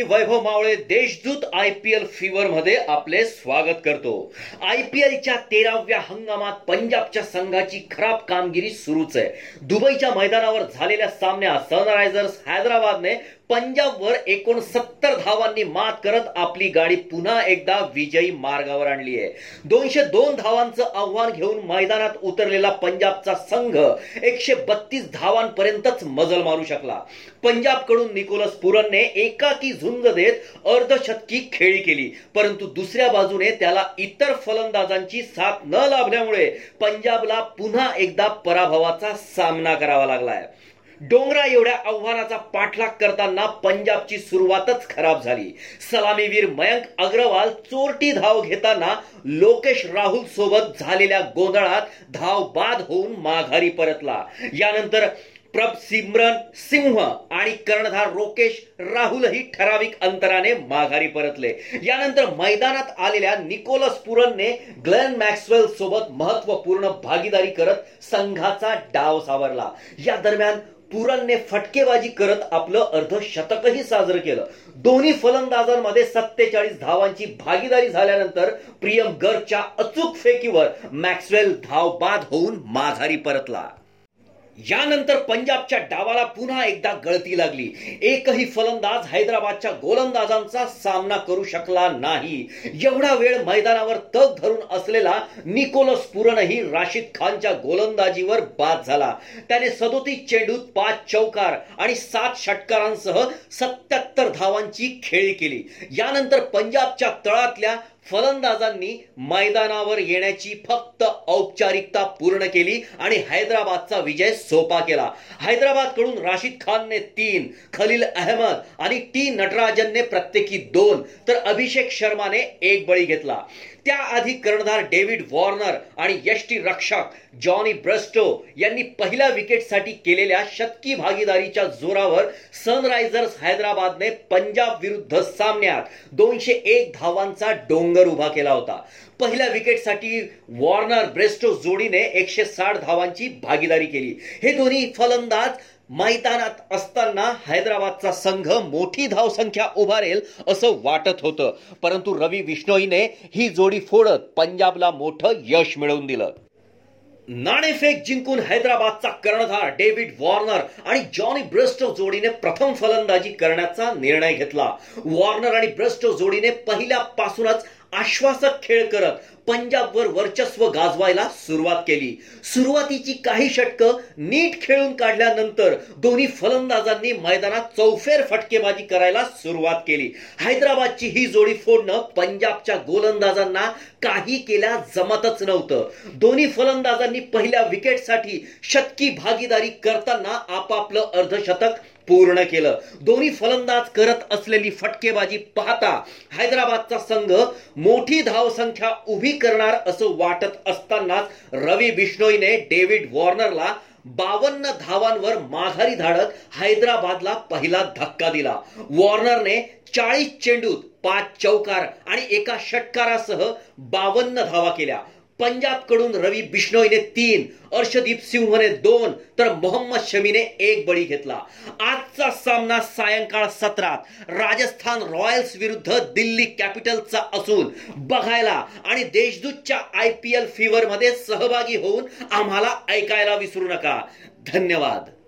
Me Vaibhav Mawale Deshdoot I P L fever मध्ये आपले स्वागत करतो. आय पी एलच्या तेराव्या हंगामात पंजाबच्या संघाची खराब कामगिरी सुरूच आहे. दुबईच्या मैदानावर झालेल्या सामन्यात सनरायझर्स हैदराबादने पंजाबवर एकोणसत्तर धावांनी मात करत आपली गाडी पुन्हा एकदा विजयी मार्गावर आणली आहे. दोनशे दोन धावांचं आव्हान घेऊन मैदानात उतरलेला पंजाबचा संघ एकशे बत्तीस धावांपर्यंतच मजल मारू शकला. पंजाबकडून निकोलस पुरनने एकाकी झुंज देत अर्धशतकी खेळी केली. परंतु दुसऱ्या बाजूने त्याला इतर फलंदाजांची साथ न लाभल्यामुळे पंजाबला पुन्हा एकदा पराभवाचा सामना करावा लागलाय. डोंगरा एवढ्या आव्हानाचा पाठलाग करताना पंजाबची सुरुवातच खराब झाली. सलामीवीर मयंक अग्रवाल चोरटी धाव घेताना लोकेश राहुल सोबत झालेल्या गोंधळात धाव बाद होऊन माघारी परतला. यानंतर प्रभ सिमरन सिंह आणि कर्णधार रोकेश राहुलही ठराविक अंतराने माघारी परतले. यानंतर मैदानात आलेल्या निकोलस पुरनने ग्लेन मॅक्सवेल सोबत महत्त्वपूर्ण भागीदारी करत संघाचा डाव सावरला. या दरम्यान पुरणने फटकेबाजी करत आपलं अर्धशतकही साजरं केलं. दोन्ही फलंदाजांमध्ये सत्तेचाळीस धावांची भागीदारी झाल्यानंतर प्रियम गर्गच्या अचूक फेकीवर मॅक्सवेल धाव बाद होऊन माघारी परतला. यानंतर पंजाबच्या डावाला पुन्हा एकदा गळती लागली. एकही फलंदाज हैदराबादच्या गोलंदाजांचा सामना करू शकला नाही. एवढा वेळ मैदानावर तग धरून असलेला निकोलस पुरणही राशिद खानच्या गोलंदाजीवर बाद झाला. त्याने सदोतीस चेंडूत पाच चौकार आणि सात षटकारांसह सत्याहत्तर धावांची खेळी केली. यानंतर पंजाबच्या तळातल्या फलंदाजांनी मैदानावर येण्याची फक्त औपचारिकता पूर्ण केली आणि हैदराबादचा विजय सोपा केला. हैदराबादकडून राशिद खानने तीन खलील अहमद आणि टी नटराजनने प्रत्येकी दोन तर अभिषेक शर्माने एक बळी घेतला. त्याआधी कर्णधार डेव्हिड वॉर्नर आणि यष्टी रक्षक जॉनी ब्रस्टो यांनी पहिल्या विकेटसाठी केलेल्या शतकी भागीदारीच्या जोरावर सनरायझर्स हैदराबादने पंजाब विरुद्ध सामन्यात दोनशे एक धावांचा डोंगर उभा केला होता. पहिल्या विकेटसाठी वॉर्नर ब्रेस्टो जोडीने एकशे साठ धावांची भागीदारी केली. हे दोन्ही फलंदाज मैदानात असताना हैदराबादचा संघ मोठी धावसंख्या उभारेल असं वाटत होतं. परंतु रवी विष्णोईने ही जोडी फोडत पंजाबला मोठं यश मिळवून दिलं. नाणेफेक जिंकून हैदराबादचा कर्णधार डेव्हिड वॉर्नर आणि जॉनी ब्रेस्टो जोडीने प्रथम फलंदाजी करण्याचा निर्णय घेतला. वॉर्नर आणि ब्रेस्टो जोडीने पहिल्यापासूनच आश्वासक खेळ करत पंजाबवर वर्चस्व गाजवायला सुरुवात केली. सुरुवातीची काही षटकं नीट खेळून काढल्यानंतर दोन्ही फलंदाजांनी मैदानात चौफेर फटकेबाजी करायला सुरुवात केली. हैदराबादची ही जोडी फोडणं पंजाबच्या गोलंदाजांना काही केल्या जमतच नव्हतं. दोन्ही फलंदाजांनी पहिल्या विकेटसाठी शतकी भागीदारी करताना आपापलं अर्धशतक पूर्ण केलं. दोन्ही फलंदाज करत असलेली फटकेबाजी पाहता हैदराबादचा संघ मोठी धावसंख्या उभी करणार असं वाटत असतानाच रवी बिश्नोईने डेव्हिड वॉर्नरला बावन्न धावांवर माघारी धाडत हैदराबादला पहिला धक्का दिला. वॉर्नरने चाळीस चेंडूत पाच चौकार आणि एका षटकारासह बावन्न धावा केल्या. पंजाबकडून रवी बिश्नोईने तीन अर्षदीप सिंहने दोन तर मोहम्मद शमीने एक बळी घेतला. आजचा सामना सायंकाळ सत्रात. राजस्थान रॉयल्स विरुद्ध दिल्ली कॅपिटलचा असून बघायला आणि देशदूतच्या आय पी एल फीवर मध्ये सहभागी होऊन आम्हाला ऐकायला विसरू नका. धन्यवाद.